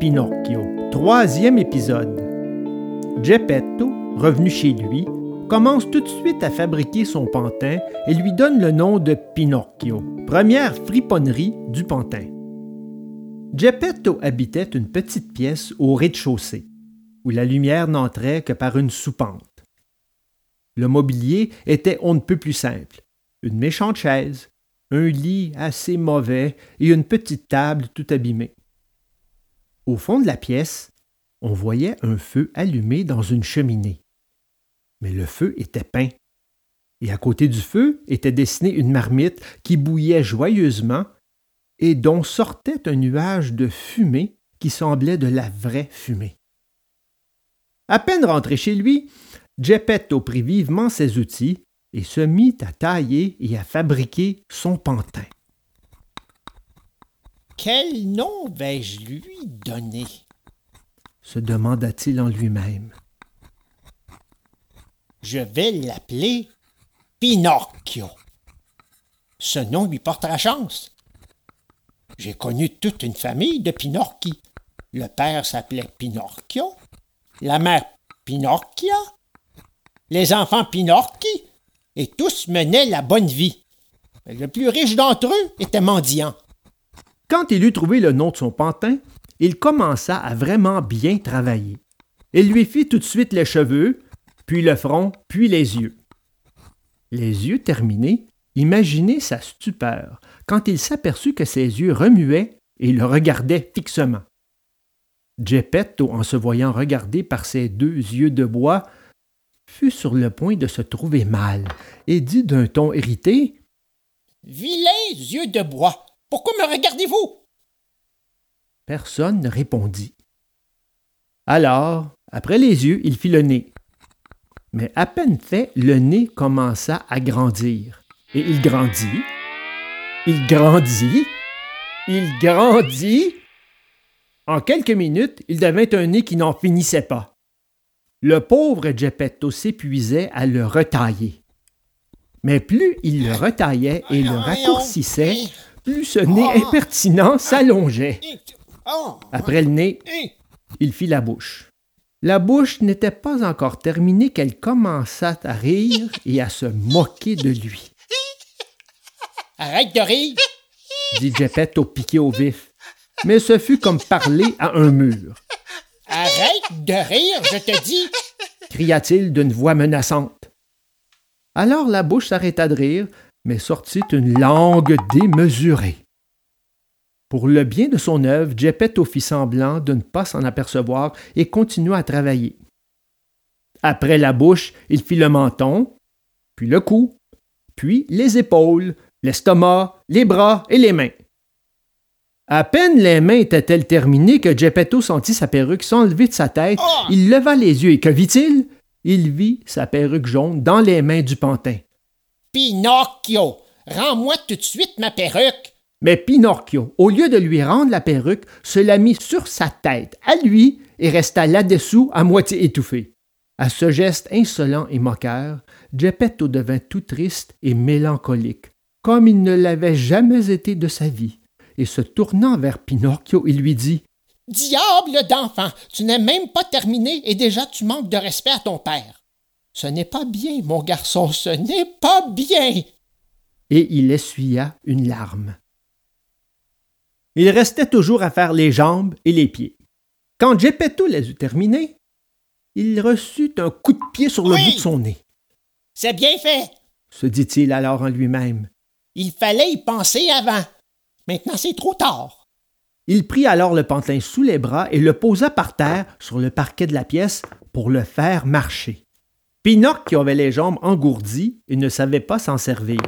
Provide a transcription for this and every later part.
Pinocchio, troisième épisode. Geppetto, revenu chez lui, commence tout de suite à fabriquer son pantin et lui donne le nom de Pinocchio, première friponnerie du pantin. Geppetto habitait une petite pièce au rez-de-chaussée, où la lumière n'entrait que par une soupente. Le mobilier était on ne peut plus simple. Une méchante chaise, un lit assez mauvais et une petite table tout abîmée. Au fond de la pièce, on voyait un feu allumé dans une cheminée. Mais le feu était peint. Et à côté du feu était dessinée une marmite qui bouillait joyeusement et dont sortait un nuage de fumée qui semblait de la vraie fumée. À peine rentré chez lui, Geppetto prit vivement ses outils et se mit à tailler et à fabriquer son pantin. Quel nom vais-je lui donner? Se demanda-t-il en lui-même. Je vais l'appeler Pinocchio. Ce nom lui portera chance. J'ai connu toute une famille de Pinocchi. Le père s'appelait Pinocchio, la mère Pinocchia, les enfants Pinocchi, et tous menaient la bonne vie. Le plus riche d'entre eux était mendiant. Quand il eut trouvé le nom de son pantin, il commença à vraiment bien travailler. Il lui fit tout de suite les cheveux, puis le front, puis les yeux. Les yeux terminés, imaginez sa stupeur quand il s'aperçut que ses yeux remuaient et le regardaient fixement. Geppetto, en se voyant regarder par ses deux yeux de bois, fut sur le point de se trouver mal et dit d'un ton irrité Vilains yeux de bois, pourquoi me regardez-vous? Personne ne répondit. Alors, après les yeux, il fit le nez. Mais à peine fait, le nez commença à grandir. Et il grandit, il grandit, il grandit. En quelques minutes, il devint un nez qui n'en finissait pas. Le pauvre Geppetto s'épuisait à le retailler. Mais plus il le retaillait et le raccourcissait, plus ce nez impertinent s'allongeait. Après le nez, il fit la bouche. La bouche n'était pas encore terminée qu'elle commença à rire et à se moquer de lui. Arrête de rire, dit Geppetto piqué au vif. Mais ce fut comme parler à un mur. Arrête de rire, je te dis, cria-t-il d'une voix menaçante. Alors la bouche s'arrêta de rire, mais sortit une langue démesurée. Pour le bien de son œuvre, Geppetto fit semblant de ne pas s'en apercevoir et continua à travailler. Après la bouche, il fit le menton, puis le cou, puis les épaules, l'estomac, les bras et les mains. À peine les mains étaient-elles terminées que Geppetto sentit sa perruque s'enlever de sa tête. Il leva les yeux et que vit-il? Il vit sa perruque jaune dans les mains du pantin. Pinocchio, rends-moi tout de suite ma perruque. Mais Pinocchio, au lieu de lui rendre la perruque, se la mit sur sa tête, à lui, et resta là-dessous à moitié étouffé. À ce geste insolent et moqueur, Geppetto devint tout triste et mélancolique, comme il ne l'avait jamais été de sa vie, et se tournant vers Pinocchio, il lui dit Diable d'enfant, tu n'es même pas terminé et déjà tu manques de respect à ton père. Ce n'est pas bien, mon garçon, ce n'est pas bien. Et il essuya une larme. Il restait toujours à faire les jambes et les pieds. Quand Geppetto les eut terminés, il reçut un coup de pied sur le bout de son nez. C'est bien fait, se dit-il alors en lui-même. Il fallait y penser avant. Maintenant c'est trop tard. Il prit alors le pantin sous les bras et le posa par terre sur le parquet de la pièce pour le faire marcher. Pinocchio avait les jambes engourdies et ne savait pas s'en servir.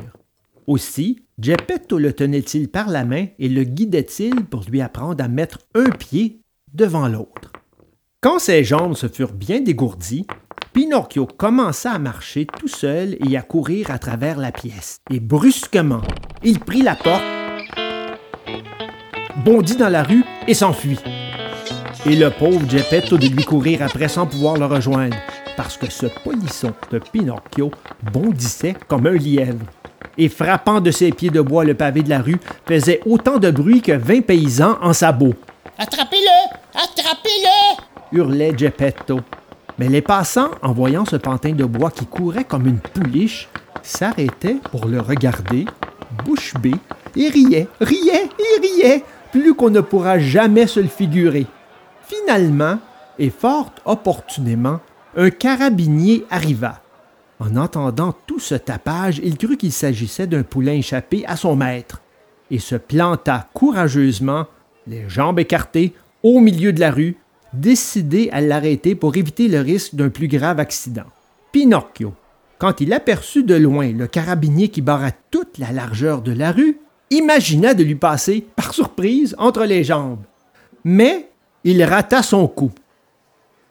Aussi, Geppetto le tenait-il par la main et le guidait-il pour lui apprendre à mettre un pied devant l'autre. Quand ses jambes se furent bien dégourdies, Pinocchio commença à marcher tout seul et à courir à travers la pièce. Et brusquement, il prit la porte, bondit dans la rue et s'enfuit. Et le pauvre Geppetto de lui courir après sans pouvoir le rejoindre, parce que ce polisson de Pinocchio bondissait comme un lièvre et frappant de ses pieds de bois le pavé de la rue, faisait autant de bruit que vingt paysans en sabots. Attrapez-le! Attrapez-le hurlait Geppetto. Mais les passants, en voyant ce pantin de bois qui courait comme une pouliche, s'arrêtaient pour le regarder, bouche bée, et riaient, riaient et riaient, plus qu'on ne pourra jamais se le figurer. Finalement, et fort opportunément, un carabinier arriva. En entendant tout ce tapage, il crut qu'il s'agissait d'un poulain échappé à son maître, et se planta courageusement, les jambes écartées, au milieu de la rue, décidé à l'arrêter pour éviter le risque d'un plus grave accident. Pinocchio, quand il aperçut de loin le carabinier qui barra toute la largeur de la rue, imagina de lui passer, par surprise, entre les jambes. Mais il rata son coup.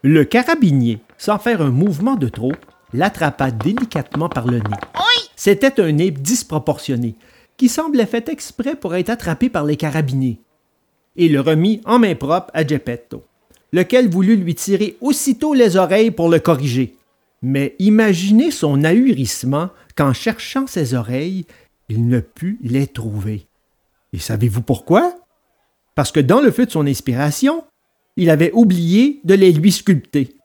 Le carabinier, sans faire un mouvement de trop, l'attrapa délicatement par le nez. C'était un nez disproportionné, qui semblait fait exprès pour être attrapé par les carabiniers, et le remit en main propre à Geppetto, lequel voulut lui tirer aussitôt les oreilles pour le corriger. Mais imaginez son ahurissement qu'en cherchant ses oreilles, il ne put les trouver. Et savez-vous pourquoi? Parce que dans le feu de son inspiration, il avait oublié de les lui sculpter.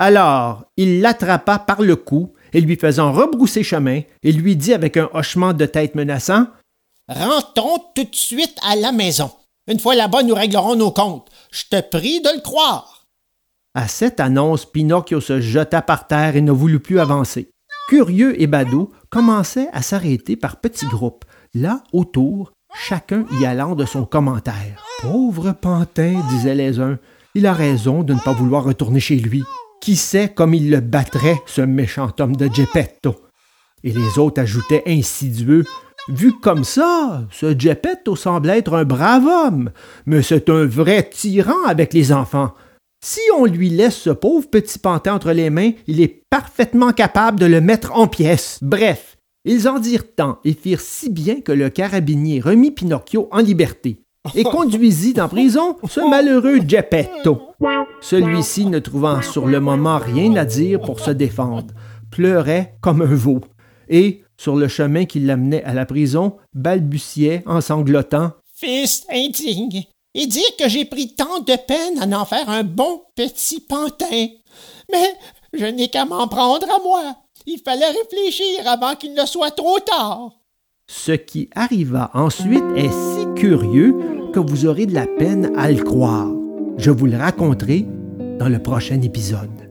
Alors, il l'attrapa par le cou et lui faisant rebrousser chemin, il lui dit avec un hochement de tête menaçant Rentrons tout de suite à la maison. Une fois là-bas, nous réglerons nos comptes. Je te prie de le croire. À cette annonce, Pinocchio se jeta par terre et ne voulut plus avancer. Curieux et badauds commençaient à s'arrêter par petits groupes, là autour, chacun y allant de son commentaire. Pauvre pantin, disaient les uns, il a raison de ne pas vouloir retourner chez lui. Qui sait comme il le battrait, ce méchant homme de Geppetto? Et les autres ajoutaient insidieux. Vu comme ça, ce Geppetto semble être un brave homme, mais c'est un vrai tyran avec les enfants. Si on lui laisse ce pauvre petit pantin entre les mains, il est parfaitement capable de le mettre en pièces. Bref, ils en dirent tant et firent si bien que le carabinier remit Pinocchio en liberté et conduisit en prison ce malheureux Geppetto. Celui-ci, ne trouvant sur le moment rien à dire pour se défendre, pleurait comme un veau et, sur le chemin qui l'amenait à la prison, balbutiait en sanglotant Fils indigne, et dire que j'ai pris tant de peine à en faire un bon petit pantin. Mais je n'ai qu'à m'en prendre à moi. Il fallait réfléchir avant qu'il ne soit trop tard. Ce qui arriva ensuite est si curieux que vous aurez de la peine à le croire. Je vous le raconterai dans le prochain épisode.